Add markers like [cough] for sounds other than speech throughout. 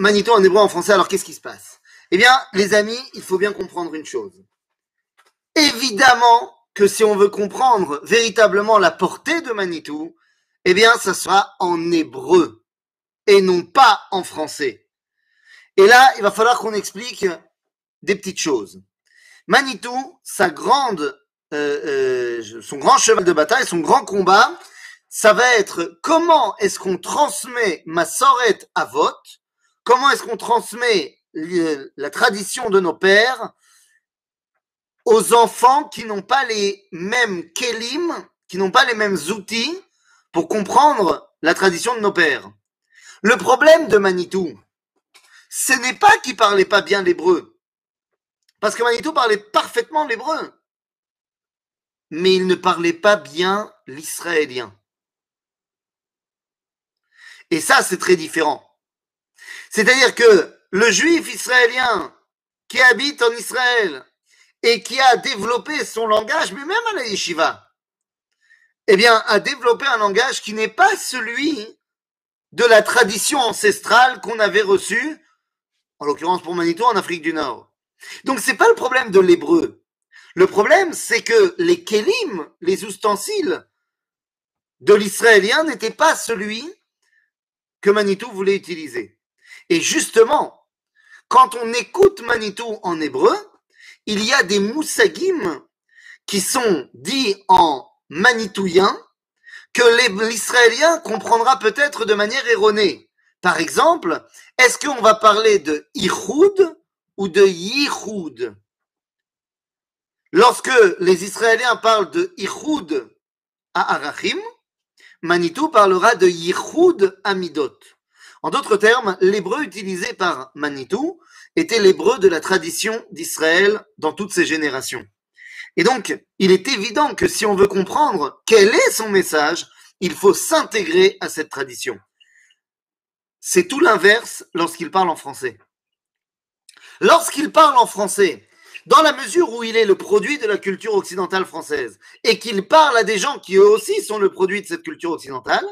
Manitou en hébreu, en français, alors qu'est-ce qui se passe? Eh bien, les amis, il faut bien comprendre une chose. Évidemment que si on veut comprendre véritablement la portée de Manitou, eh bien, ça sera en hébreu et non pas en français. Et là, il va falloir qu'on explique des petites choses. Manitou, sa grande, euh, euh, son grand cheval de bataille, son grand combat, ça va être comment est-ce qu'on transmet ma sorette à vote, comment est-ce qu'on transmet la tradition de nos pères aux enfants qui n'ont pas les mêmes kelim, qui n'ont pas les mêmes outils pour comprendre la tradition de nos pères? Le problème de Manitou, ce n'est pas qu'il parlait pas bien l'hébreu, parce que Manitou parlait parfaitement l'hébreu, mais il ne parlait pas bien l'israélien. Et ça, c'est très différent. C'est-à-dire que le juif israélien qui habite en Israël et qui a développé son langage, mais même à la yeshiva, eh bien, a développé un langage qui n'est pas celui de la tradition ancestrale qu'on avait reçue, en l'occurrence pour Manitou, en Afrique du Nord. Donc, c'est pas le problème de l'hébreu. Le problème, c'est que les kelim, les ustensiles de l'israélien n'étaient pas celui que Manitou voulait utiliser. Et justement, quand on écoute Manitou en hébreu, il y a des moussagim qui sont dits en manitouien que l'Israélien comprendra peut-être de manière erronée. Par exemple, est-ce qu'on va parler de Ihoud ou de Yihoud Lorsque les Israéliens parlent de Ihoud à Arachim, Manitou parlera de Yichud Amidot. En d'autres termes, l'hébreu utilisé par Manitou était l'hébreu de la tradition d'Israël dans toutes ses générations. Et donc, il est évident que si on veut comprendre quel est son message, il faut s'intégrer à cette tradition. C'est tout l'inverse lorsqu'il parle en français. Lorsqu'il parle en français, dans la mesure où il est le produit de la culture occidentale française et qu'il parle à des gens qui eux aussi sont le produit de cette culture occidentale,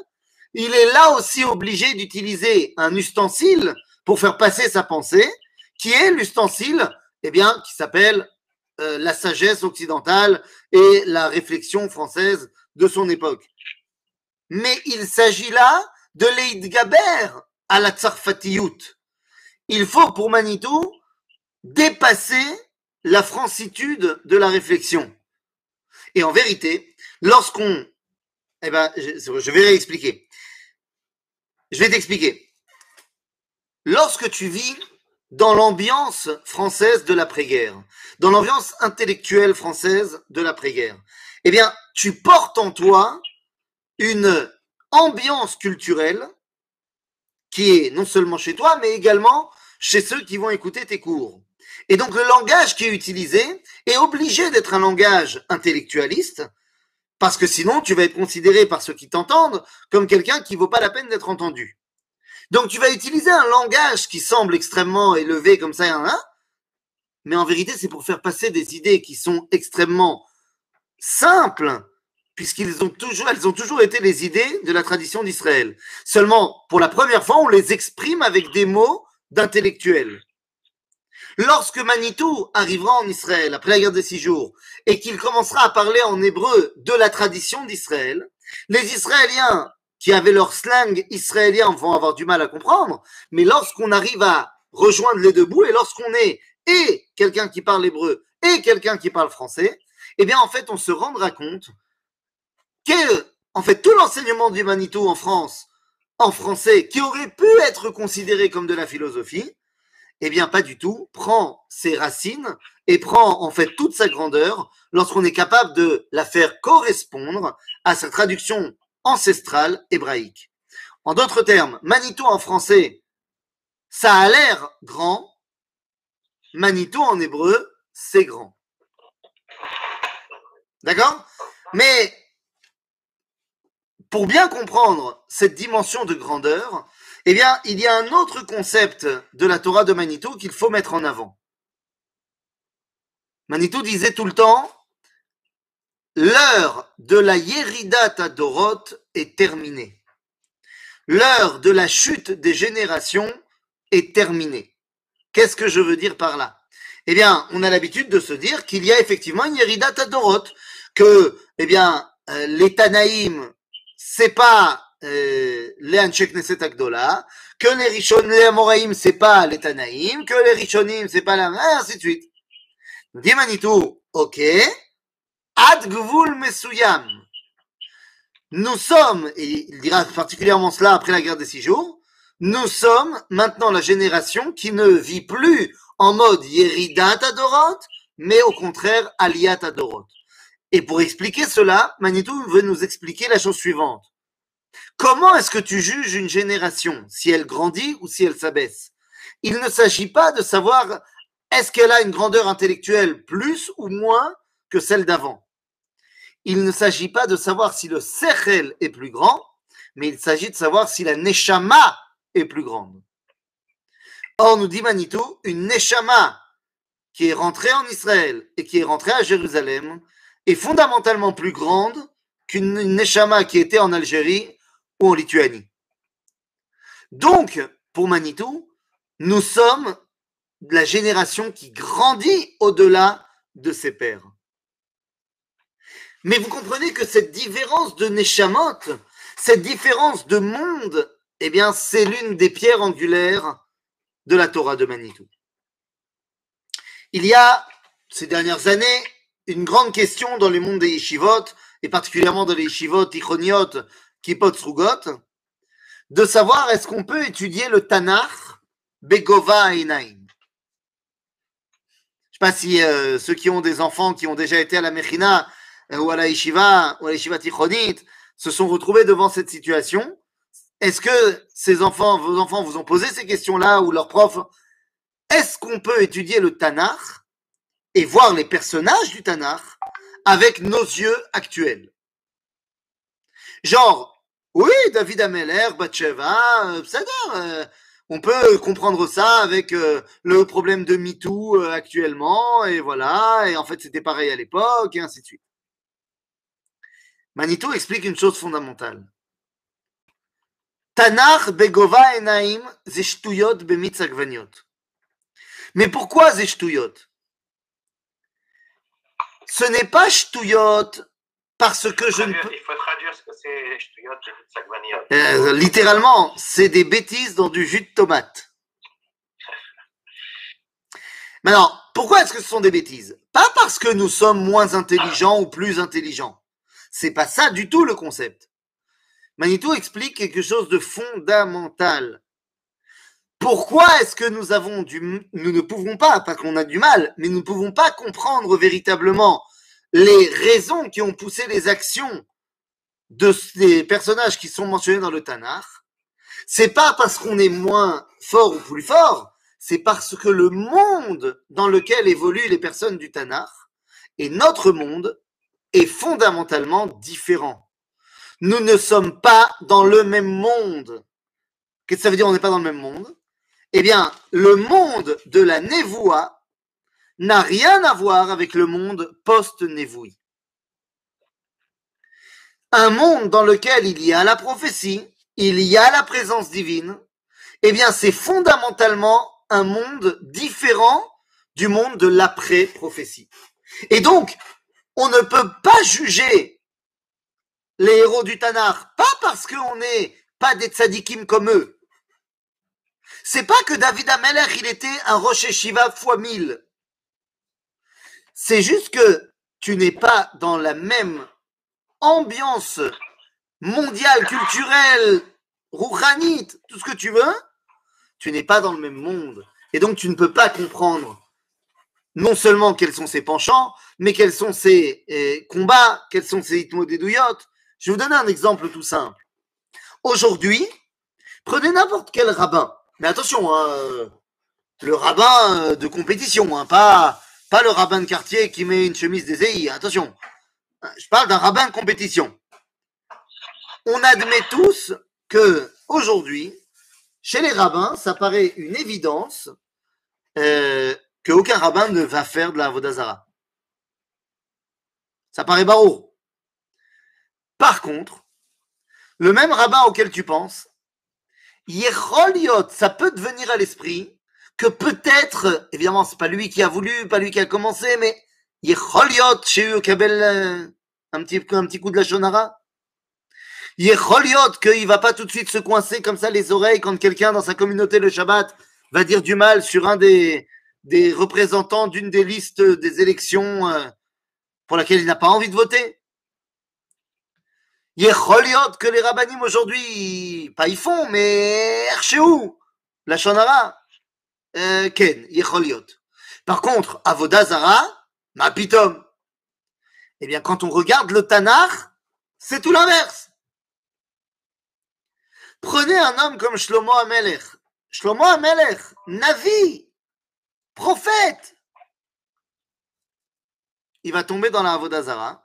il est là aussi obligé d'utiliser un ustensile pour faire passer sa pensée, qui est l'ustensile, eh bien, qui s'appelle euh, la sagesse occidentale et la réflexion française de son époque. Mais il s'agit là de l'Eidgaber à la Tsarfatiout. Il faut pour Manitou dépasser la francitude de la réflexion. Et en vérité, lorsqu'on... Eh ben, je, vais réexpliquer. Je vais t'expliquer. Lorsque tu vis dans l'ambiance française de l'après-guerre, dans l'ambiance intellectuelle française de l'après-guerre, eh bien, tu portes en toi une ambiance culturelle qui est non seulement chez toi, mais également chez ceux qui vont écouter tes cours. Et donc le langage qui est utilisé est obligé d'être un langage intellectualiste, parce que sinon tu vas être considéré par ceux qui t'entendent comme quelqu'un qui vaut pas la peine d'être entendu. Donc tu vas utiliser un langage qui semble extrêmement élevé comme ça, hein, mais en vérité c'est pour faire passer des idées qui sont extrêmement simples, puisqu'ils ont toujours, ont toujours été les idées de la tradition d'Israël. Seulement, pour la première fois, on les exprime avec des mots d'intellectuels. Lorsque Manitou arrivera en Israël après la guerre des six jours et qu'il commencera à parler en hébreu de la tradition d'Israël, les Israéliens qui avaient leur slang israélien vont avoir du mal à comprendre, mais lorsqu'on arrive à rejoindre les deux bouts et lorsqu'on est et quelqu'un qui parle hébreu et quelqu'un qui parle français, eh bien en fait on se rendra compte que en fait tout l'enseignement du Manitou en France en français qui aurait pu être considéré comme de la philosophie, eh bien, pas du tout. Prend ses racines et prend en fait toute sa grandeur lorsqu'on est capable de la faire correspondre à sa traduction ancestrale hébraïque. En d'autres termes, Manitou en français, ça a l'air grand. Manitou en hébreu, c'est grand. D'accord? Mais pour bien comprendre cette dimension de grandeur, eh bien, il y a un autre concept de la Torah de Manitou qu'il faut mettre en avant. Manitou disait tout le temps, l'heure de la Yeridat Adorot est terminée. L'heure de la chute des générations est terminée. Qu'est-ce que je veux dire par là? Eh bien, on a l'habitude de se dire qu'il y a effectivement une Yerida Tadorot, que, eh bien, euh, les Tanaïm, c'est pas Anshek Neset Agdola, que les Amoraïm, c'est pas les Tanaïm, que les et ainsi de suite. Dit Manitou, ok, Ad Gvul Mesuyam. Nous sommes, et il dira particulièrement cela après la guerre des six jours, nous sommes maintenant la génération qui ne vit plus en mode Yeridat Adorot, mais au contraire Aliyat Adorot. Et pour expliquer cela, Manitou veut nous expliquer la chose suivante. Comment est-ce que tu juges une génération, si elle grandit ou si elle s'abaisse? Il ne s'agit pas de savoir est-ce qu'elle a une grandeur intellectuelle plus ou moins que celle d'avant? Il ne s'agit pas de savoir si le sechel est plus grand, mais il s'agit de savoir si la neshama est plus grande. Or, nous dit Manitou, une neshama qui est rentrée en Israël et qui est rentrée à Jérusalem est fondamentalement plus grande qu'une neshama qui était en Algérie ou en Lituanie. Donc, pour Manitou, nous sommes la génération qui grandit au-delà de ses pères. Mais vous comprenez que cette différence de Neshamot, cette différence de monde, eh bien, c'est l'une des pierres angulaires de la Torah de Manitou. Il y a, ces dernières années, une grande question dans le monde des yeshivot, et particulièrement dans les yeshivot ichoniot, kipot srugot, de savoir est-ce qu'on peut étudier le Tanakh Begova Einaim. Je ne sais pas si euh, ceux qui ont des enfants qui ont déjà été à la Mechina euh, ou à la Yeshiva ou à la Yeshiva Tichonit se sont retrouvés devant cette situation. Est-ce que ces enfants, vos enfants vous ont posé ces questions-là ou leurs profs? Est-ce qu'on peut étudier le Tanakh et voir les personnages du Tanakh avec nos yeux actuels? Genre, oui, David Ameller, Batsheva, euh, euh on peut comprendre ça avec euh, le problème de MeToo euh, actuellement, et voilà, et en fait c'était pareil à l'époque, et ainsi de suite. Manito explique une chose fondamentale. Tanach begova enaim zeshtuyot bemitzagvaniot. Mais pourquoi zeshtuyot Ce n'est pas shtuyot parce que je ne peux. Il faut euh, littéralement, c'est des bêtises dans du jus de tomate. [laughs] Maintenant, pourquoi est-ce que ce sont des bêtises? Pas parce que nous sommes moins intelligents ou plus intelligents. C'est pas ça du tout le concept. Manitou explique quelque chose de fondamental. Pourquoi est-ce que nous avons du, nous ne pouvons pas, pas qu'on a du mal, mais nous ne pouvons pas comprendre véritablement les raisons qui ont poussé les actions de ces personnages qui sont mentionnés dans le Tanakh, c'est pas parce qu'on est moins fort ou plus fort, c'est parce que le monde dans lequel évoluent les personnes du Tanakh et notre monde est fondamentalement différent. Nous ne sommes pas dans le même monde. Qu'est-ce que ça veut dire on n'est pas dans le même monde? Eh bien, le monde de la Névoua n'a rien à voir avec le monde post-Névoui. Un monde dans lequel il y a la prophétie, il y a la présence divine, eh bien c'est fondamentalement un monde différent du monde de l'après-prophétie. Et donc, on ne peut pas juger les héros du Tanar, pas parce qu'on n'est pas des tzadikim comme eux. C'est pas que David Ameller, il était un Rocher Shiva fois mille. C'est juste que tu n'es pas dans la même ambiance mondiale, culturelle, rouhanite, tout ce que tu veux. Tu n'es pas dans le même monde. Et donc, tu ne peux pas comprendre non seulement quels sont ses penchants, mais quels sont ses eh, combats, quels sont ses hitmodédouillottes. Je vais vous donner un exemple tout simple. Aujourd'hui, prenez n'importe quel rabbin. Mais attention, hein, le rabbin de compétition, hein, pas pas le rabbin de quartier qui met une chemise des EI, attention. Je parle d'un rabbin de compétition. On admet tous que aujourd'hui, chez les rabbins, ça paraît une évidence euh, qu'aucun rabbin ne va faire de la Vodazara. Ça paraît barreau. Par contre, le même rabbin auquel tu penses, Yecholiot, ça peut devenir à l'esprit que peut-être, évidemment, c'est pas lui qui a voulu, pas lui qui a commencé, mais Yecholiot, chez eux, Kabel, un petit, un petit coup de la shonara? Yecholiot, qu'il va pas tout de suite se coincer comme ça les oreilles quand quelqu'un dans sa communauté le Shabbat va dire du mal sur un des, des représentants d'une des listes des élections euh, pour laquelle il n'a pas envie de voter? Yecholiot que les rabbinim aujourd'hui, pas ils font, mais chez où? La shonara? Euh, Ken, Yecholiot. Par contre, Avodazara, ma pitom. Eh bien, quand on regarde le Tanakh, c'est tout l'inverse. Prenez un homme comme Shlomo Amelech. Shlomo Amelech, Navi, prophète. Il va tomber dans la Avodazara.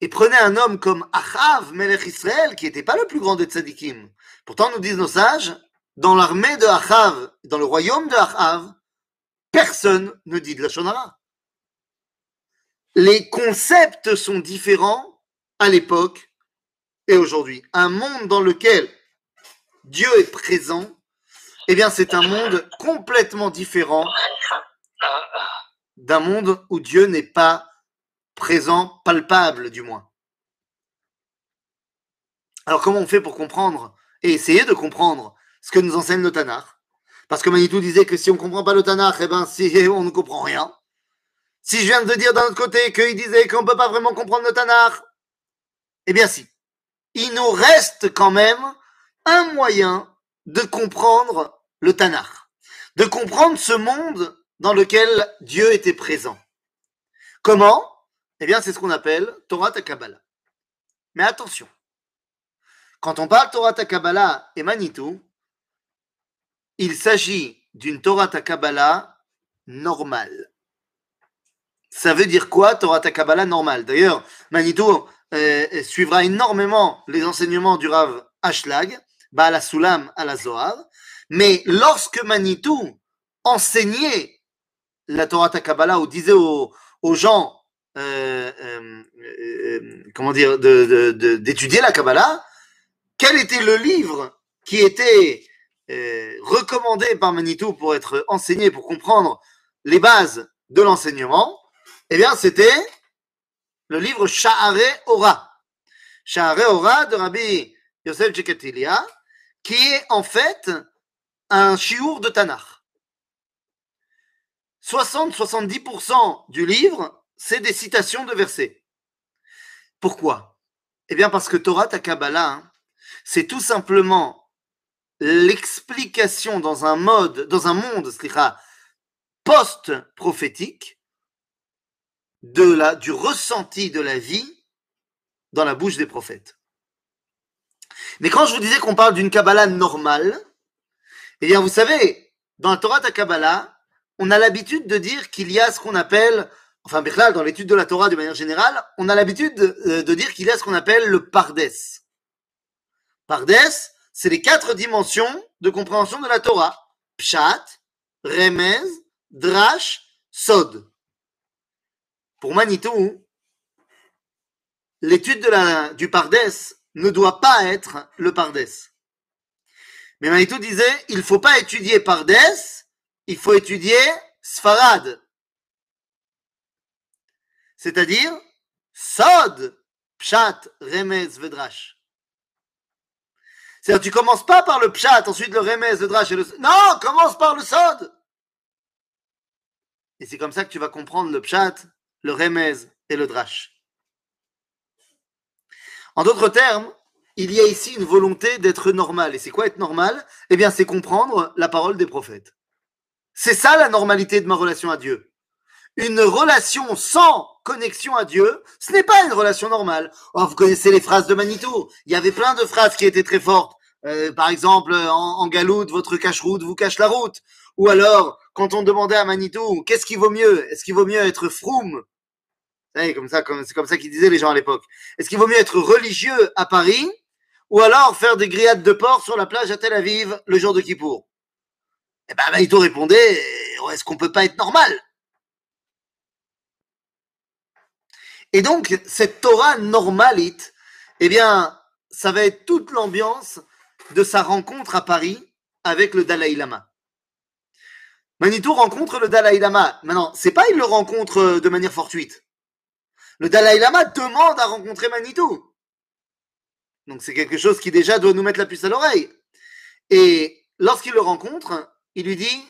Et prenez un homme comme Achav, Melech Israël, qui n'était pas le plus grand des tzadikim. Pourtant, nous disent nos sages, dans l'armée de Achav, dans le royaume de Achav, personne ne dit de la Shonara. Les concepts sont différents à l'époque et aujourd'hui. Un monde dans lequel Dieu est présent, eh bien, c'est un monde complètement différent d'un monde où Dieu n'est pas présent, palpable du moins. Alors, comment on fait pour comprendre et essayer de comprendre ce que nous enseigne le Tanakh? Parce que Manitou disait que si on ne comprend pas le Tanakh, eh ben, si [laughs] on ne comprend rien. Si je viens de dire d'un autre côté qu'il disait qu'on ne peut pas vraiment comprendre le Tanakh, eh bien si. Il nous reste quand même un moyen de comprendre le Tanakh, de comprendre ce monde dans lequel Dieu était présent. Comment? Eh bien, c'est ce qu'on appelle Torah Takabala. Mais attention, quand on parle Torah Takabala et Manitou, il s'agit d'une Torah Takabala normale. Ça veut dire quoi, Torah Takabala normale? D'ailleurs, Manitou euh, suivra énormément les enseignements du Rav Ashlag, Baal Sulam à la Zohar, mais lorsque Manitou enseignait la Torah Takabala ou disait aux, gens, euh, euh, comment d'étudier la Kabbalah, quel était le livre qui était euh, recommandé par Manitou pour être enseigné, pour comprendre les bases de l'enseignement, eh bien, c'était le livre Sha'are Ora. Sha'are Ora de Rabbi Yosef Tchekatilia, qui est en fait un chiour de Tanakh. 60-70% du livre, c'est des citations de versets. Pourquoi? Eh bien, parce que Torah Takabala, hein, c'est tout simplement l'explication dans un mode, dans un monde, post-prophétique de la, du ressenti de la vie dans la bouche des prophètes. Mais quand je vous disais qu'on parle d'une Kabbalah normale, eh bien, vous savez, dans la Torah ta Kabbalah, on a l'habitude de dire qu'il y a ce qu'on appelle, enfin, dans l'étude de la Torah de manière générale, on a l'habitude de, euh, de dire qu'il y a ce qu'on appelle le Pardes. Pardes, c'est les quatre dimensions de compréhension de la Torah. Pshat, Remez, Drash, Sod. Pour Manitou, l'étude du Pardès ne doit pas être le Pardès. Mais Manitou disait, il ne faut pas étudier Pardès, il faut étudier Sfarad. C'est-à-dire Sod, Pshat, Remez, Vedrash. C'est-à-dire, tu commences pas par le pshat, ensuite le remez, le drash et le... Non, commence par le sod Et c'est comme ça que tu vas comprendre le pshat, le remez et le drash. En d'autres termes, il y a ici une volonté d'être normal. Et c'est quoi être normal? Eh bien, c'est comprendre la parole des prophètes. C'est ça la normalité de ma relation à Dieu. Une relation sans connexion à Dieu, ce n'est pas une relation normale. Oh, vous connaissez les phrases de Manitou. Il y avait plein de phrases qui étaient très fortes. Euh, par exemple, en, en galoute, votre cache-route vous cache la route. Ou alors, quand on demandait à Manitou, qu'est-ce qui vaut mieux? Est-ce qu'il vaut mieux être froum? C'est comme ça, c'est comme ça qu'ils disaient les gens à l'époque. Est-ce qu'il vaut mieux être religieux à Paris ou alors faire des grillades de porc sur la plage à Tel Aviv le jour de Kippour? Eh ben, Manitou répondait, est-ce qu'on peut pas être normal? Et donc, cette Torah normalite, eh bien, ça va être toute l'ambiance de sa rencontre à Paris avec le Dalai Lama. Manitou rencontre le Dalai Lama. Maintenant, c'est pas il le rencontre de manière fortuite. Le Dalai Lama demande à rencontrer Manitou. Donc c'est quelque chose qui déjà doit nous mettre la puce à l'oreille. Et lorsqu'il le rencontre, il lui dit,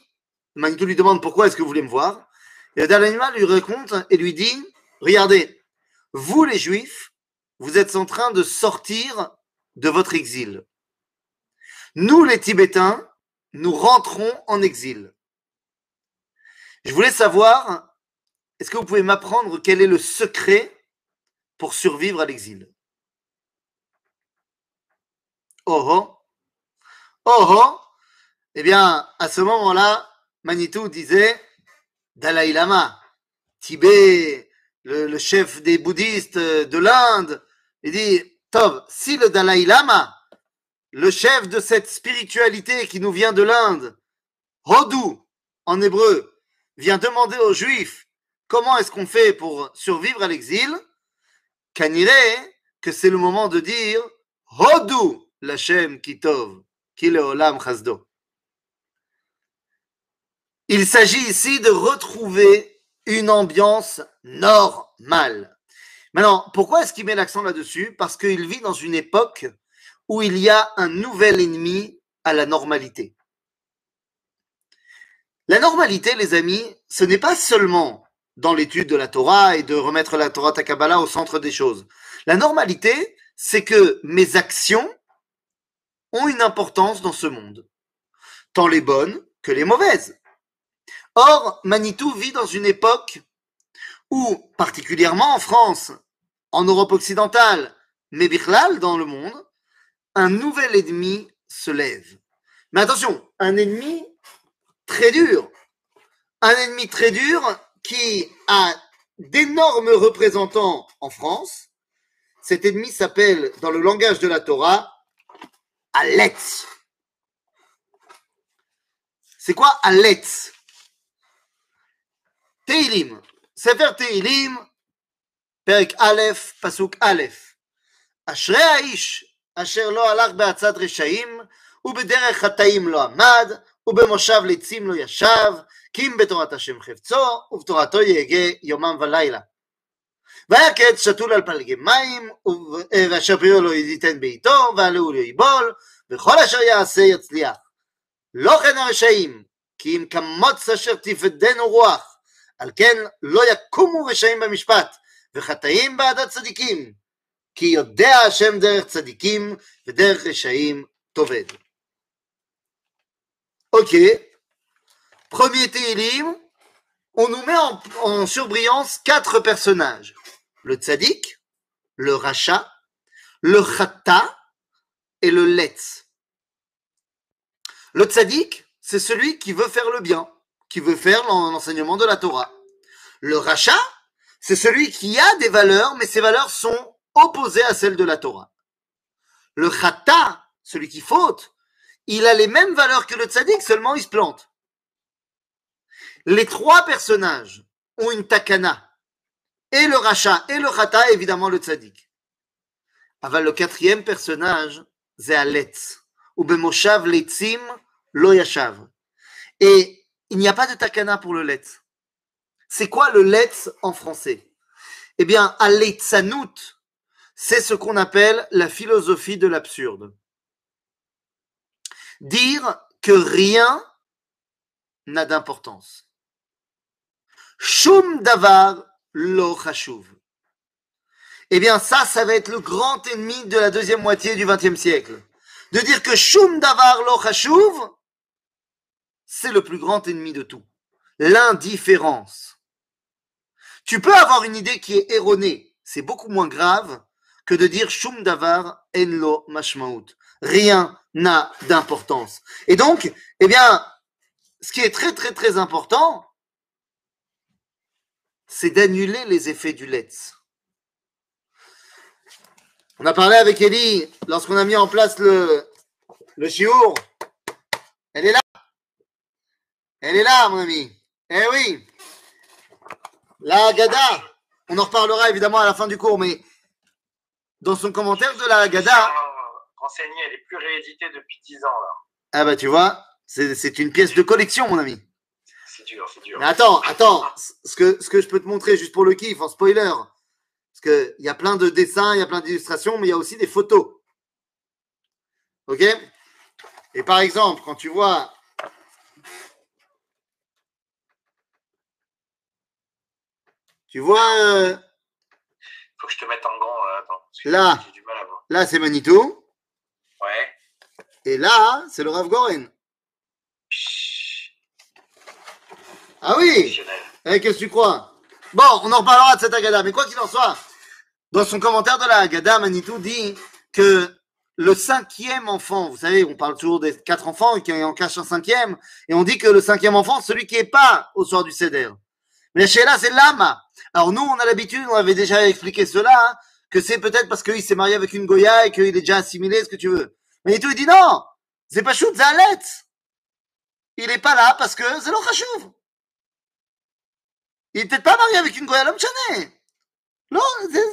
Manitou lui demande pourquoi est-ce que vous voulez me voir? Et le Dalai Lama lui raconte et lui dit, regardez, vous les Juifs, vous êtes en train de sortir de votre exil. Nous les Tibétains, nous rentrons en exil. Je voulais savoir, est-ce que vous pouvez m'apprendre quel est le secret pour survivre à l'exil? Oh oh. Oh oh. Eh bien, à ce moment-là, Manitou disait Dalai Lama, Tibet, le, chef des bouddhistes de l'Inde, il dit Tov, si le Dalai Lama, le chef de cette spiritualité qui nous vient de l'Inde, Hodou en hébreu, vient demander aux Juifs comment est-ce qu'on fait pour survivre à l'exil, Kanire, que c'est le moment de dire Hodou l'Hachem Kitov, Olam Chazdo. Il s'agit ici de retrouver une ambiance normale. Maintenant, pourquoi est-ce qu'il met l'accent là-dessus? Parce qu'il vit dans une époque où il y a un nouvel ennemi à la normalité. La normalité, les amis, ce n'est pas seulement dans l'étude de la Torah et de remettre la Torah Takabala au centre des choses. La normalité, c'est que mes actions ont une importance dans ce monde, tant les bonnes que les mauvaises. Or, Manitou vit dans une époque où, particulièrement en France, en Europe occidentale, mais Bichlal dans le monde, un nouvel ennemi se lève. Mais attention, un ennemi très dur. Un ennemi très dur qui a d'énormes représentants en France. Cet ennemi s'appelle, dans le langage de la Torah, Aletz. C'est quoi Aletz Teilim. Sefer Teilim, Perek Aleph, Pasuk Aleph. אשרי האיש אשר לא הלך בעצת רשעים, ובדרך חטאים לא עמד, ובמושב לצים לא ישב, כי אם בתורת השם חפצו, ובתורתו יהגה יומם ולילה. והיה קץ שתול על פלגי מים, ואשר פריו לא ייתן בעיתו, ועלהו לא יבול, וכל אשר יעשה יצליח. לא כן הרשעים, כי אם כמוץ אשר תפדנו רוח, על כן לא יקומו רשעים במשפט, וחטאים בעד הצדיקים, כי יודע השם דרך צדיקים, ודרך רשעים תאבד. Ok. Premier Télim, on nous met en, surbrillance quatre personnages. Le tzaddik, le rachat, le chata et le letz. Le tzaddik, c'est celui qui veut faire le bien, qui veut faire l'enseignement de la Torah. Le rachat, c'est celui qui a des valeurs, mais ces valeurs sont opposées à celles de la Torah. Le chata, celui qui faute, il a les mêmes valeurs que le tzaddik, seulement il se plante. Les trois personnages ont une takana. Et le rachat et le chata, évidemment le tzaddik. Avant le quatrième personnage, c'est Aletz. Ou bemoshav letzim lo yashav. Et il n'y a pas de takana pour le letz. C'est quoi le letz en français? Eh bien, aletzanout, c'est ce qu'on appelle la philosophie de l'absurde dire que rien n'a d'importance. Shum davar lo chashuv. Eh bien, ça, ça va être le grand ennemi de la deuxième moitié du XXe siècle. De dire que shum davar lo c'est le plus grand ennemi de tout. L'indifférence. Tu peux avoir une idée qui est erronée. C'est beaucoup moins grave que de dire shum davar en lo mashmaut. Rien n'a d'importance. Et donc, eh bien, ce qui est très très très important, c'est d'annuler les effets du let's. On a parlé avec Ellie lorsqu'on a mis en place le, le. Elle est là. Elle est là, mon ami. Eh oui. La Gada. On en reparlera évidemment à la fin du cours, mais dans son commentaire de la Gada, elle est plus rééditée depuis 10 ans. Là. Ah bah tu vois, c'est une pièce de collection, mon ami. C'est dur, c'est dur. Mais attends, attends, ce que, ce que je peux te montrer juste pour le kiff, en spoiler, parce qu'il y a plein de dessins, il y a plein d'illustrations, mais il y a aussi des photos. Ok? Et par exemple, quand tu vois. Tu vois, euh, Faut que je te mette en grand. Là, attends, parce que Là. J'ai du mal à voir. là c'est Manitou, Ouais. et là c'est le Rav Goren. Ah oui. Eh, Qu'est-ce que tu crois? Bon, on en reparlera de cette Agada, mais quoi qu'il en soit, dans son commentaire de la Agada, Manitou dit que le cinquième enfant, vous savez, on parle toujours des quatre enfants et qu'il en cache un cinquième, et on dit que le cinquième enfant, celui qui est pas au soir du Seder. Mais chez là, c'est l'âme. Alors nous, on a l'habitude, on avait déjà expliqué cela, hein, que c'est peut-être parce qu'il s'est marié avec une Goya et qu'il est déjà assimilé, ce que tu veux. Manitou, il dit non, c'est pas chou, c'est. Il est pas là parce que c'est le Khashouv. Il est peut-être pas marié avec une Goya, l'homme. Non, c'est.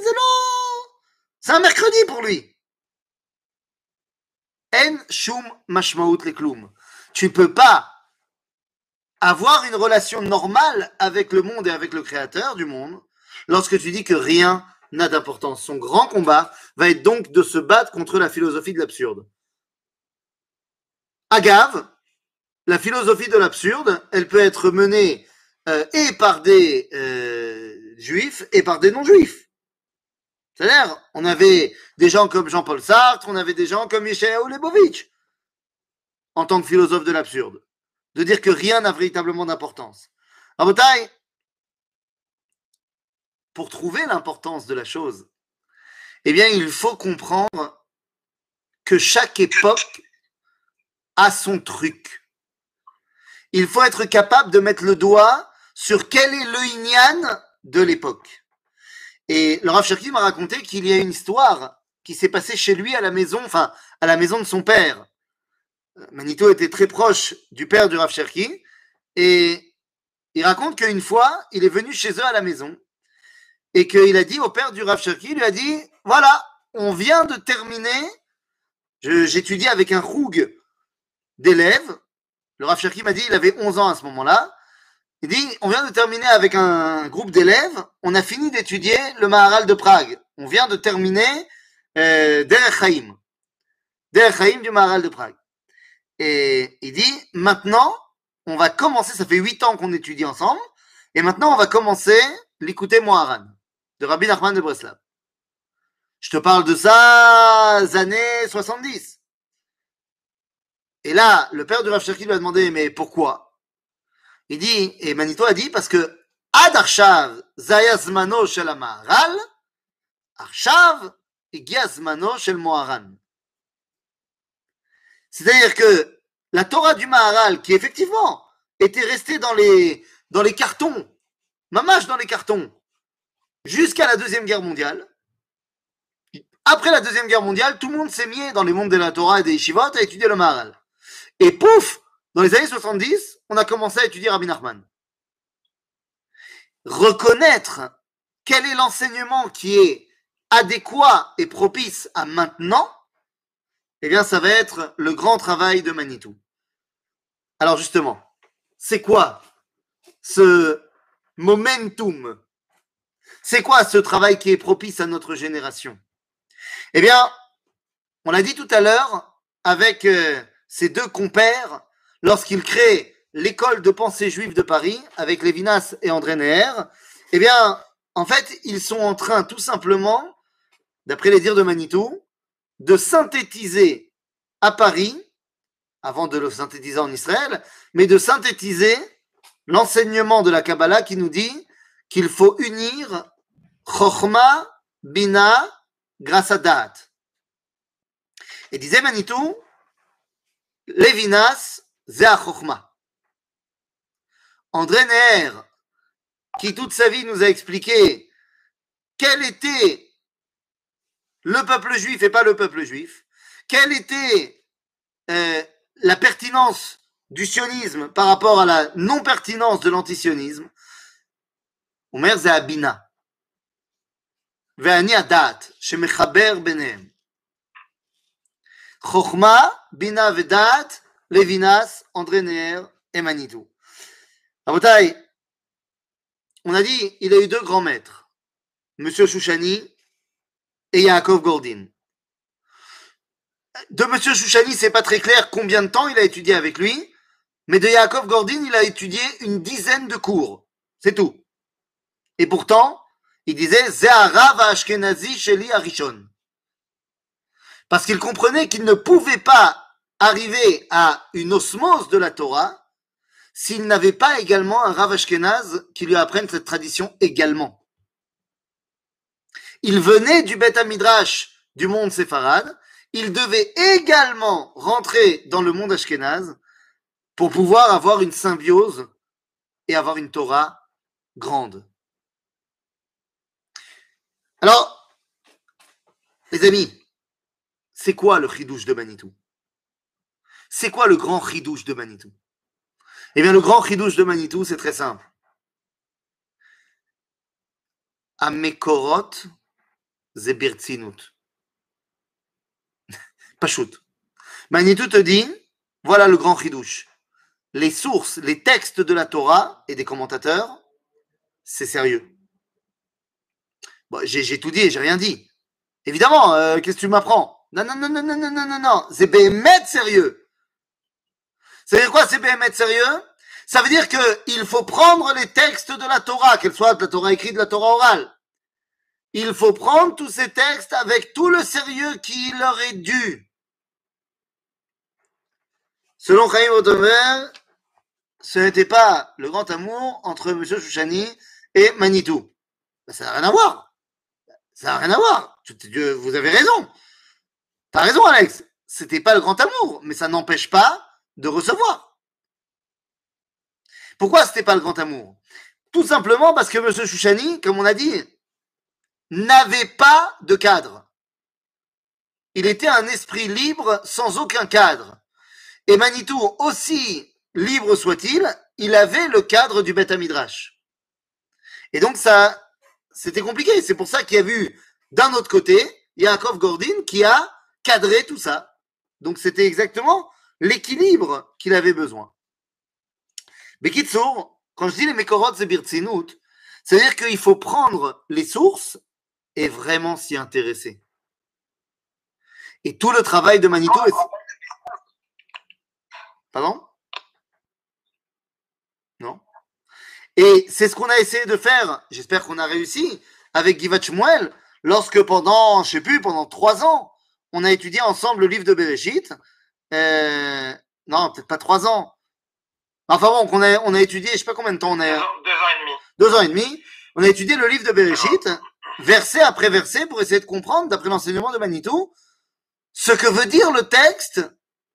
C'est un mercredi pour lui. En shum mashmaout lekloum. Tu peux pas avoir une relation normale avec le monde et avec le créateur du monde lorsque tu dis que rien n'a d'importance. Son grand combat va être donc de se battre contre la philosophie de l'absurde. Agave, la philosophie de l'absurde, elle peut être menée euh, et par des euh, juifs et par des non-juifs. C'est-à-dire, on avait des gens comme Jean-Paul Sartre, on avait des gens comme Michel Lebovitch, en tant que philosophe de l'absurde, de dire que rien n'a véritablement d'importance. Rabotai, pour trouver l'importance de la chose, eh bien, il faut comprendre que chaque époque a son truc. Il faut être capable de mettre le doigt sur quel est le Inyan de l'époque. Et le Rav Cherki m'a raconté qu'il y a une histoire qui s'est passée chez lui à la maison, enfin, à la maison de son père. Manito était très proche du père du Rav Cherki et il raconte qu'une fois, il est venu chez eux à la maison et qu'il a dit au père du Rav il lui a dit, voilà, on vient de terminer, j'étudie avec un roug d'élèves, le Rav m'a dit, il avait 11 ans à ce moment-là, il dit, on vient de terminer avec un groupe d'élèves, on a fini d'étudier le Maharal de Prague. On vient de terminer euh, Derech Haïm. Derech Haïm du Maharal de Prague. Et il dit, maintenant, on va commencer, ça fait huit ans qu'on étudie ensemble, et maintenant on va commencer l'écouter Moharan, de Rabbi Nachman de Breslav. Je te parle de ça, années 70. Et là, le père du Rav lui a demandé, mais pourquoi? Il dit, et Manito a dit, parce que Ad Arshav, Zaya Zmano shel Arshav, Igia Zmano shel Moharan. C'est-à-dire que la Torah du Maharal, qui effectivement était restée dans les, dans les cartons, mamache dans les cartons, jusqu'à la Deuxième Guerre mondiale, après la Deuxième Guerre mondiale, tout le monde s'est mis dans les mondes de la Torah et des Yeshivot à étudier le Maharal. Et pouf, dans les années 70, on a commencé à étudier Rabbi Nachman. Reconnaître quel est l'enseignement qui est adéquat et propice à maintenant, eh bien, ça va être le grand travail de Manitou. Alors justement, c'est quoi ce momentum C'est quoi ce travail qui est propice à notre génération? Eh bien, on l'a dit tout à l'heure avec euh, ces deux compères lorsqu'ils créent l'école de pensée juive de Paris avec Lévinas et André Neher, eh bien, en fait, ils sont en train tout simplement, d'après les dires de Manitou, de synthétiser à Paris, avant de le synthétiser en Israël, mais de synthétiser l'enseignement de la Kabbalah qui nous dit qu'il faut unir Chochma, Bina, grâce. Et disait Manitou, Lévinas, c'est à Chochma. André Neher, qui toute sa vie nous a expliqué quel était le peuple juif et pas le peuple juif, quelle était euh, la pertinence du sionisme par rapport à la non-pertinence de l'antisionisme, Omer זה הבינה. ואני הדעת שמחבר ביניהם. Chochma, Bina Vedat, Levinas, André Neher et Manitou. Abotai, on a dit, il a eu deux grands maîtres, Monsieur Chouchani et Yaakov Gordin. De Monsieur Chouchani, c'est pas très clair combien de temps il a étudié avec lui, mais de Yaakov Gordin, il a étudié une dizaine de cours. C'est tout. Et pourtant, il disait Zeharav Ashkenazi Sheli Arishon. Parce qu'il comprenait qu'il ne pouvait pas arriver à une osmose de la Torah s'il n'avait pas également un Rav Ashkenaz qui lui apprenne cette tradition également. Il venait du Beth Midrash du monde séfarade, il devait également rentrer dans le monde Ashkenaz pour pouvoir avoir une symbiose et avoir une Torah grande. Alors, les amis, c'est quoi le chidouche de Manitou? C'est quoi le grand chidouche de Manitou? Eh bien, le grand chidouche de Manitou, c'est très simple. Amekorot zebirtsinut. [laughs] Pachout. Manitou te dit, voilà le grand chidouche. Les sources, les textes de la Torah et des commentateurs, c'est sérieux. Bon, j'ai tout dit, j'ai rien dit. Évidemment, euh, qu'est-ce que tu m'apprends? Non, non, non, non, non, non, non, non, non. C'est BMET sérieux. Ça veut dire quoi, c'est BMET sérieux? Ça veut dire qu'il faut prendre les textes de la Torah, qu'elle soit de la Torah écrite, de la Torah orale. Il faut prendre tous ces textes avec tout le sérieux qui leur est dû. Selon Chaim Otomer, ce n'était pas le grand amour entre M. Chouchani et Manitou. Ben, ça n'a rien à voir. Ça n'a rien à voir. Vous avez raison. T'as raison, Alex. C'était pas le grand amour, mais ça n'empêche pas de recevoir. Pourquoi c'était pas le grand amour? Tout simplement parce que M. Chouchani, comme on a dit, n'avait pas de cadre. Il était un esprit libre sans aucun cadre. Et Manitou, aussi libre soit-il, il avait le cadre du Beth Midrash. Et donc ça, c'était compliqué. C'est pour ça qu'il y a vu d'un autre côté Yaakov Gordin qui a cadré tout ça. Donc c'était exactement l'équilibre qu'il avait besoin. Mais Kitsour, quand je dis les Mekorot et Birtsinut, c'est-à-dire qu'il faut prendre les sources et vraiment s'y intéresser. Et tout le travail de Manitou est... Pardon Non Et c'est ce qu'on a essayé de faire, j'espère qu'on a réussi, avec Givat Shmuel, lorsque pendant, je sais plus, pendant trois ans, on a étudié ensemble le livre de Bereshit. Euh, non, peut-être pas trois ans. Enfin bon, on a, on a étudié, je sais pas combien de temps on a. Deux, ans et demi. Deux ans et demi. On a étudié le livre de Bereshit, verset après verset, pour essayer de comprendre, d'après l'enseignement de Manitou, ce que veut dire le texte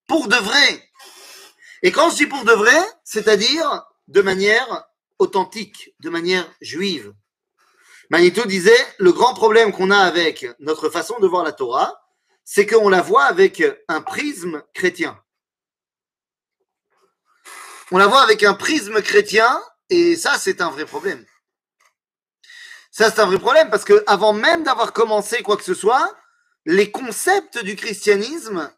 pour de vrai. Et quand je dis pour de vrai, c'est-à-dire de manière authentique, de manière juive. Manitou disait, le grand problème qu'on a avec notre façon de voir la Torah, c'est qu'on la voit avec un prisme chrétien. On la voit avec un prisme chrétien, et ça, c'est un vrai problème. Ça, c'est un vrai problème, parce que avant même d'avoir commencé quoi que ce soit, les concepts du christianisme,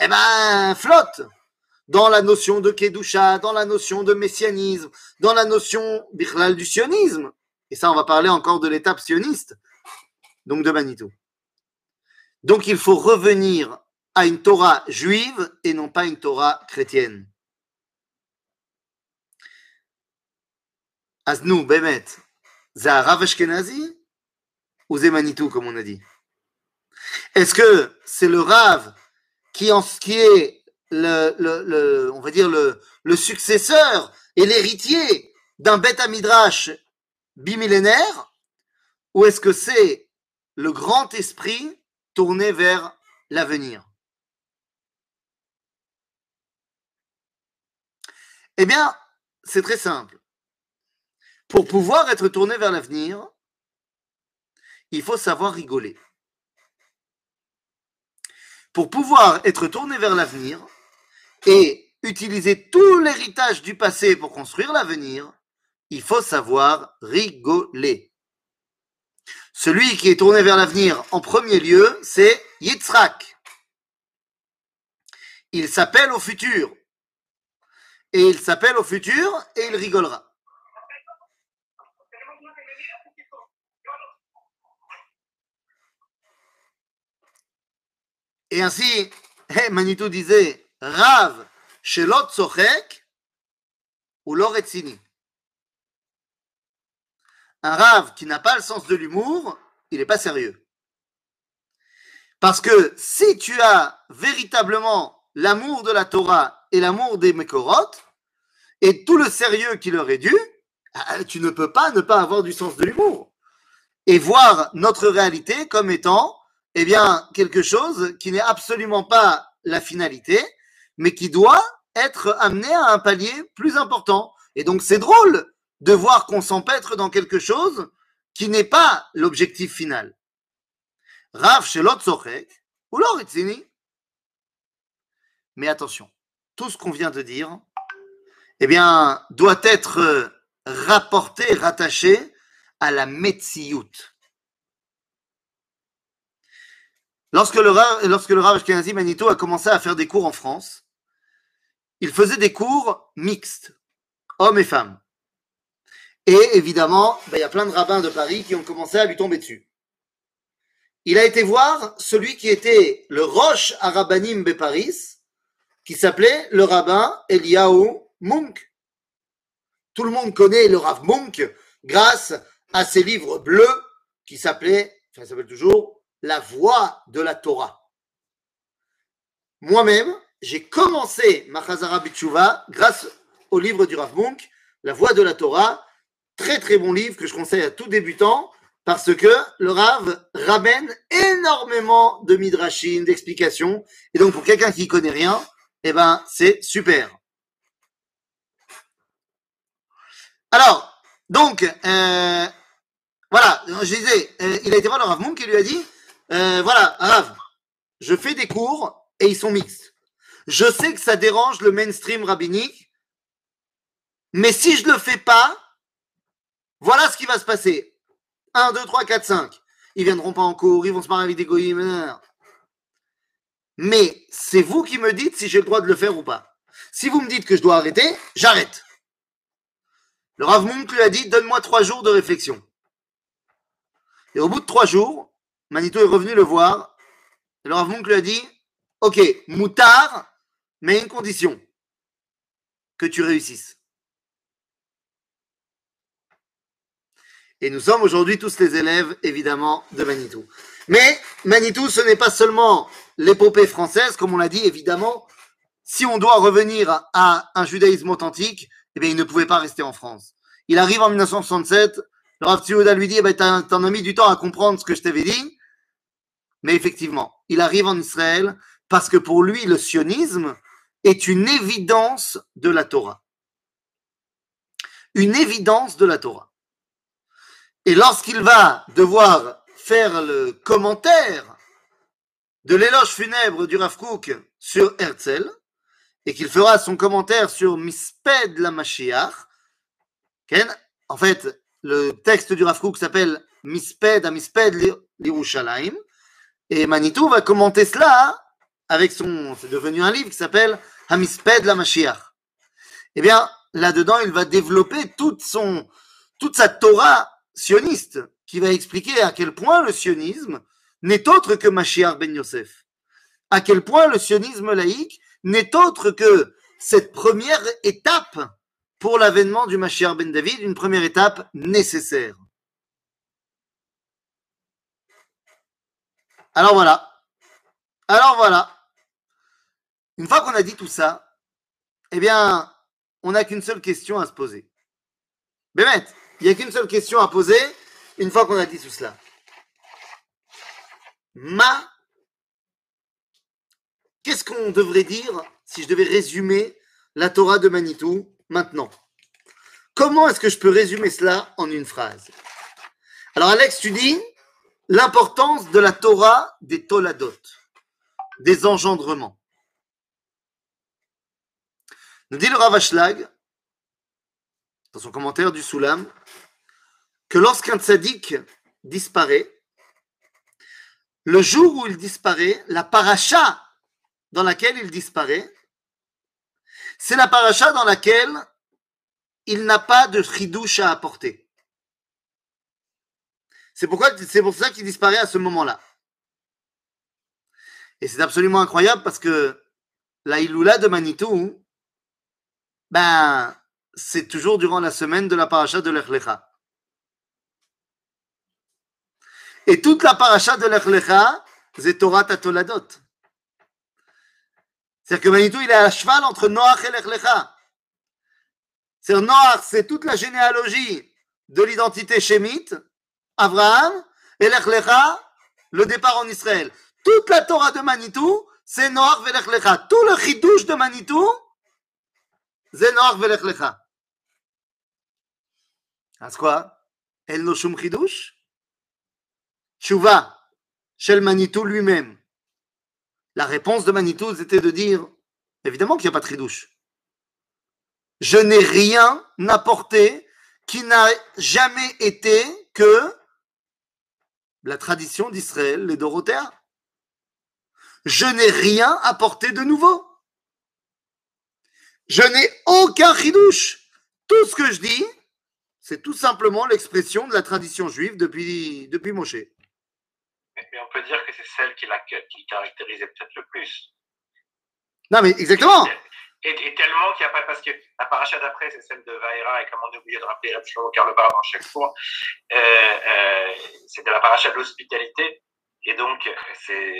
eh ben, flottent dans la notion de Kedusha, dans la notion de messianisme, dans la notion du sionisme. Et ça, on va parler encore de l'étape sioniste, donc de Manitou. Donc il faut revenir à une Torah juive et non pas une Torah chrétienne. Aznou, Bemet, Zaharav Ashkenazi ou Manitou, comme on a dit? Est-ce que c'est le Rav qui, en, qui est le, on va dire le, successeur et l'héritier d'un bêta midrash bimillénaire ou est-ce que c'est le grand esprit tourné vers l'avenir? Eh bien, c'est très simple. Pour pouvoir être tourné vers l'avenir, il faut savoir rigoler. Pour pouvoir être tourné vers l'avenir, et utiliser tout l'héritage du passé pour construire l'avenir, il faut savoir rigoler. Celui qui est tourné vers l'avenir en premier lieu, c'est Yitzhak. il s'appelle au futur. Et il s'appelle au futur et il rigolera. Et ainsi, [laughs] Manitou disait Rav, Shelot Sochek ou Loretsini. Un Rav qui n'a pas le sens de l'humour, il n'est pas sérieux. Parce que si tu as véritablement l'amour de la Torah et l'amour des Mekorot, et tout le sérieux qui leur est dû, ah, tu ne peux pas ne pas avoir du sens de l'humour. Et voir notre réalité comme étant eh bien, quelque chose qui n'est absolument pas la finalité, mais qui doit être amené à un palier plus important. Et donc, c'est drôle de voir qu'on s'empêtre dans quelque chose qui n'est pas l'objectif final. Rav ou Loritzini. Mais attention, tout ce qu'on vient de dire, eh bien, doit être rapporté, rattaché à la Metsiout. Lorsque le lorsque le Rav Manito a commencé à faire des cours en France, il faisait des cours mixtes, hommes et femmes. Et évidemment, ben, il y a plein de rabbins de Paris qui ont commencé à lui tomber dessus. Il a été voir celui qui était le Roche Arabanim de Paris, qui s'appelait le rabbin Eliaou Munk. Tout le monde connaît le Rav Munk grâce à ses livres bleus qui s'appelaient, enfin, s'appelle toujours la voix de la Torah. Moi-même, j'ai commencé ma Chazara Bitshuva grâce au livre du Rav Munk, La voix de la Torah. Très très bon livre que je conseille à tout débutant parce que le Rav ramène énormément de midrashim, d'explications. Et donc pour quelqu'un qui connaît rien, eh ben c'est super. Alors, donc, euh, voilà, je disais, euh, il a été voir le Rav Munk qui lui a dit, euh, voilà, Rav, je fais des cours et ils sont mixtes. Je sais que ça dérange le mainstream rabbinique, mais si je ne le fais pas, voilà ce qui va se passer. 1, 2, 3, 4, 5. Ils viendront pas en cours, ils vont se marier avec des goyim. Mais c'est vous qui me dites si j'ai le droit de le faire ou pas. Si vous me dites que je dois arrêter, j'arrête. Le Rav Munk lui a dit Donne-moi trois jours de réflexion. Et au bout de trois jours, Manito est revenu le voir. Et le Rav Munk lui a dit Ok, moutard, mais une condition que tu réussisses. Et nous sommes aujourd'hui tous les élèves, évidemment, de Manitou. Mais Manitou, ce n'est pas seulement l'épopée française, comme on l'a dit, évidemment. Si on doit revenir à un judaïsme authentique, eh bien, il ne pouvait pas rester en France. Il arrive en 1967, le Rav lui dit, eh ben, t'en as mis du temps à comprendre ce que je t'avais dit. Mais effectivement, il arrive en Israël parce que pour lui, le sionisme est une évidence de la Torah. Une évidence de la Torah. Et lorsqu'il va devoir faire le commentaire de l'éloge funèbre du Rav Kook sur Herzl, et qu'il fera son commentaire sur Misped la Mashiach, en fait, le texte du Rav Kook s'appelle Misped à Misped l'Irushalayim, et Manitou va commenter cela avec son. C'est devenu un livre qui s'appelle Hamisped la Mashiach. Eh bien, là-dedans, il va développer toute, sa Torah sioniste qui va expliquer à quel point le sionisme n'est autre que Mashiach ben Yosef. À quel point le sionisme laïque n'est autre que cette première étape pour l'avènement du Mashiach ben David, une première étape nécessaire. Alors voilà. Alors voilà. Une fois qu'on a dit tout ça, eh bien, on n'a qu'une seule question à se poser. Bémet, il n'y a qu'une seule question à poser une fois qu'on a dit tout cela. Ma, qu'est-ce qu'on devrait dire si je devais résumer la Torah de Manitou maintenant? Comment est-ce que je peux résumer cela en une phrase? Alors Alex, tu dis, l'importance de la Torah des Toladot, des engendrements. Nous dit le Ravashlag, dans son commentaire du Soulam, que lorsqu'un tzaddik disparaît, le jour où il disparaît, la paracha dans laquelle il disparaît, c'est la paracha dans laquelle il n'a pas de chidouche à apporter. C'est c'est pour ça qu'il disparaît à ce moment-là. Et c'est absolument incroyable parce que la Iloula de Manitou, ben, c'est toujours durant la semaine de la paracha de l'Echlecha. Et toute la paracha de l'Echlecha, c'est Torah Tatoladot. C'est-à-dire que Manitou, il est à cheval entre Noach et l'Echlecha. C'est Noach, c'est toute la généalogie de l'identité chémite, Abraham, et l'Echlecha, le départ en Israël. Toute la Torah de Manitou, c'est Noach et l'Echlecha. Tout le chidouche de Manitou, c'est Noach et l'Echlecha. C'est quoi El no shum chidouche Tchouva, Shel Manitou lui-même. La réponse de Manitou, c'était de dire, évidemment qu'il n'y a pas de chidouche. Je n'ai rien apporté qui n'a jamais été que la tradition d'Israël, les Dorothées. Je n'ai rien apporté de nouveau. Je n'ai aucun chidouche. Tout ce que je dis, c'est tout simplement l'expression de la tradition juive depuis, depuis Moshe. Mais on peut dire que c'est celle qui, la, qui caractérisait peut-être le plus. Non, mais exactement. Et, tellement qu'il n'y a pas, parce que la paracha d'après, c'est celle de Vaïra, et comme on est oublié de rappeler Shlomo Karlebar dans chaque fois, euh, euh, de la paracha de l'hospitalité. Et donc, c'est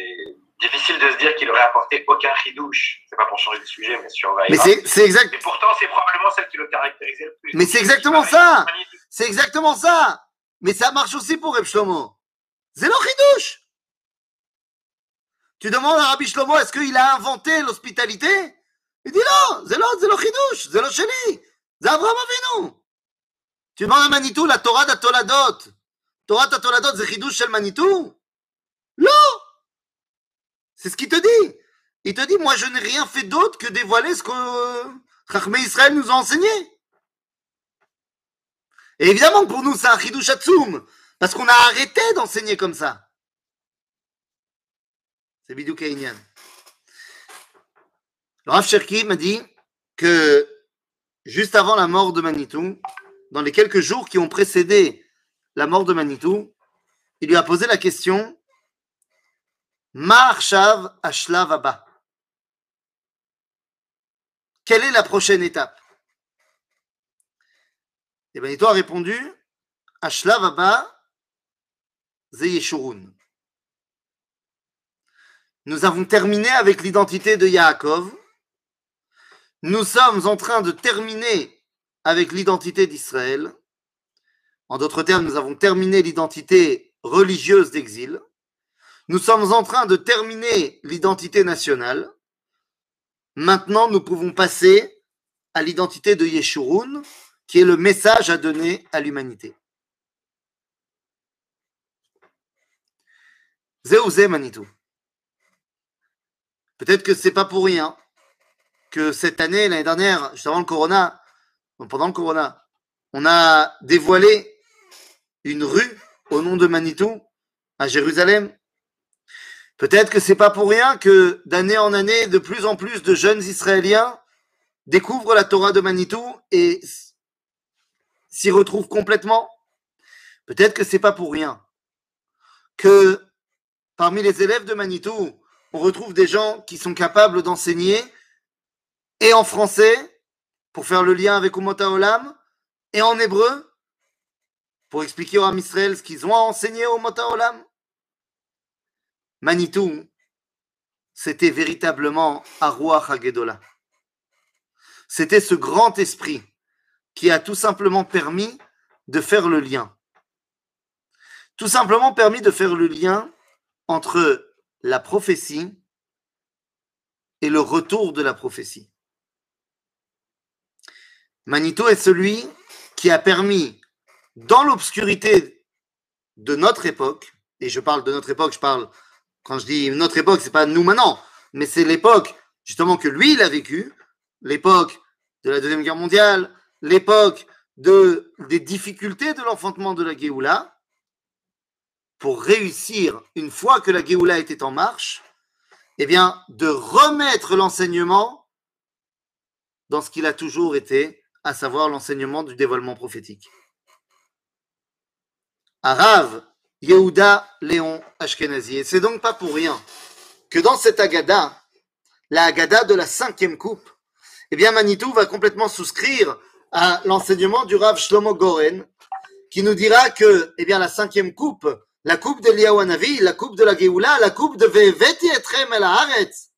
difficile de se dire qu'il aurait apporté aucun chidouche. C'est pas pour changer de sujet, mais sur. Mais c'est exact. Et pourtant, c'est probablement celle qui le caractérisait le plus. Mais c'est exactement ça. C'est exactement ça. Mais ça marche aussi pour Reb Shlomo. C'est le. Tu demandes à Rabbi Shlomo, est-ce qu'il a inventé l'hospitalité? Il dit non, c'est le, c'est le chidouche, c'est le chéli, c'est Abraham Avinu. Tu demandes à Manitou la Torah d'Atoladot. Torah d'Atoladot, c'est chidouche chez Manitou Non C'est ce qu'il te dit. Il te dit, moi je n'ai rien fait d'autre que dévoiler ce que euh, Israël nous a enseigné. Et évidemment pour nous c'est un chidouche parce qu'on a arrêté d'enseigner comme ça. C'est Bidou Kainyan. Le Rav m'a dit que juste avant la mort de Manitou, dans les quelques jours qui ont précédé la mort de Manitou, il lui a posé la question Marshav Ashlav Abba. Quelle est la prochaine étape? Et Manitou a répondu Ashlav Abba Zeyeshurun. Nous avons terminé avec l'identité de Yaakov nous sommes en train de terminer avec l'identité d'Israël. En d'autres termes, nous avons terminé l'identité religieuse d'exil. Nous sommes en train de terminer l'identité nationale. Maintenant, nous pouvons passer à l'identité de Yeshurun, qui est le message à donner à l'humanité. Zéouzé Manitou. Peut-être que c'est pas pour rien que cette année, l'année dernière, juste avant le Corona, pendant le Corona, on a dévoilé une rue au nom de Manitou à Jérusalem. Peut-être que c'est pas pour rien que d'année en année, de plus en plus de jeunes Israéliens découvrent la Torah de Manitou et s'y retrouvent complètement. Peut-être que c'est pas pour rien que parmi les élèves de Manitou, on retrouve des gens qui sont capables d'enseigner et en français, pour faire le lien avec Umota Olam, et en hébreu, pour expliquer aux Israël ce qu'ils ont enseigné au Umota Olam. Manitou, c'était véritablement Aruach Hagedola. C'était ce grand esprit qui a tout simplement permis de faire le lien. Tout simplement permis de faire le lien entre la prophétie et le retour de la prophétie. Manito est celui qui a permis, dans l'obscurité de notre époque, et je parle de notre époque, je parle, quand je dis notre époque, c'est pas nous maintenant, mais c'est l'époque justement que lui, il a vécu, l'époque de la Deuxième Guerre mondiale, l'époque de, des difficultés de l'enfantement de la Géoula, pour réussir, une fois que la Géoula était en marche, eh bien, de remettre l'enseignement dans ce qu'il a toujours été, à savoir l'enseignement du dévoilement prophétique. Arav Yehuda Léon Ashkenazi. Et c'est donc pas pour rien que dans cette Agada, la Agada de la cinquième coupe, eh bien Manitou va complètement souscrire à l'enseignement du Rav Shlomo Goren, qui nous dira que eh bien, la cinquième coupe, la coupe de Liawanavi, la coupe de la Geoula, la coupe de Veveti Etrem El Haaretz,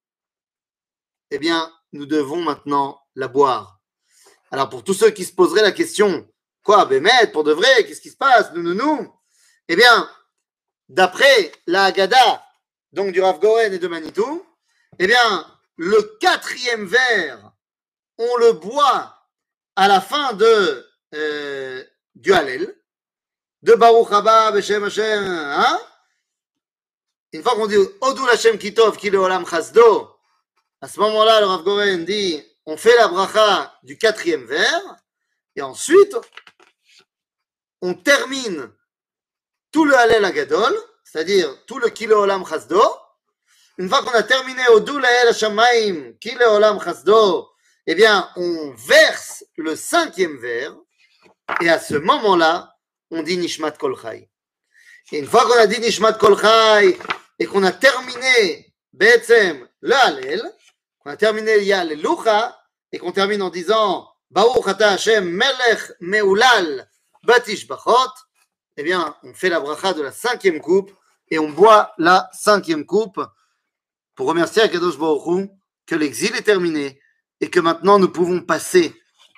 eh bien, nous devons maintenant la boire. Alors, pour tous ceux qui se poseraient la question, quoi, Bémet, pour de vrai, qu'est-ce qui se passe, nous, nous, nous Eh bien, d'après la Haggadah, donc du Rav Goren et de Manitou, eh bien, le quatrième verre, on le boit à la fin de euh, du Hallel, de Baruch Haba Beshem Hashem, hein. Une fois qu'on dit Odul Hashem Kitov Kile Olam Chasdo, à ce moment-là, le Rav Goren dit on fait la bracha du quatrième verre, et ensuite, on termine tout le Hallel Agadol, c'est-à-dire tout le Kile Olam Chasdo. Une fois qu'on a terminé Hallel Hashamaim Kile Olam Chasdo, eh bien, on verse le cinquième verre, et à ce moment-là, on dit Nishmat Kol Chai. Et une fois qu'on a dit Nishmat Kol Chai, et qu'on a terminé Be'etzem le Hallel, qu'on a terminé Yalelucha, et qu'on termine en disant Baruch Ata Hashem Melech Meulal Batish Bachot, eh bien, on fait la bracha de la cinquième coupe, et on boit la cinquième coupe pour remercier Akadosh Baruch que l'exil est terminé, et que maintenant nous pouvons passer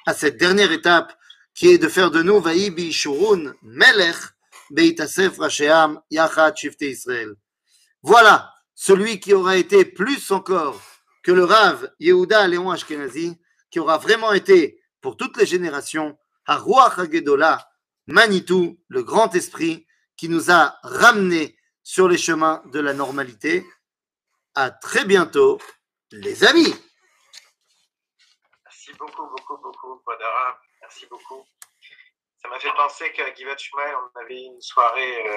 à cette dernière étape qui est de faire de nous Vaïbi Shurun Melech Beitasef Rasheam Yachat Shifte Israël. Voilà celui qui aura été plus encore que le Rav Yehuda Léon Ashkenazi, qui aura vraiment été pour toutes les générations Haruach Hagedola, Manitou, le grand esprit qui nous a ramenés sur les chemins de la normalité. À très bientôt, les amis. Merci beaucoup, beaucoup, beaucoup, Badara. Merci beaucoup. Ça m'a fait penser qu'à Givat on avait une soirée. euh,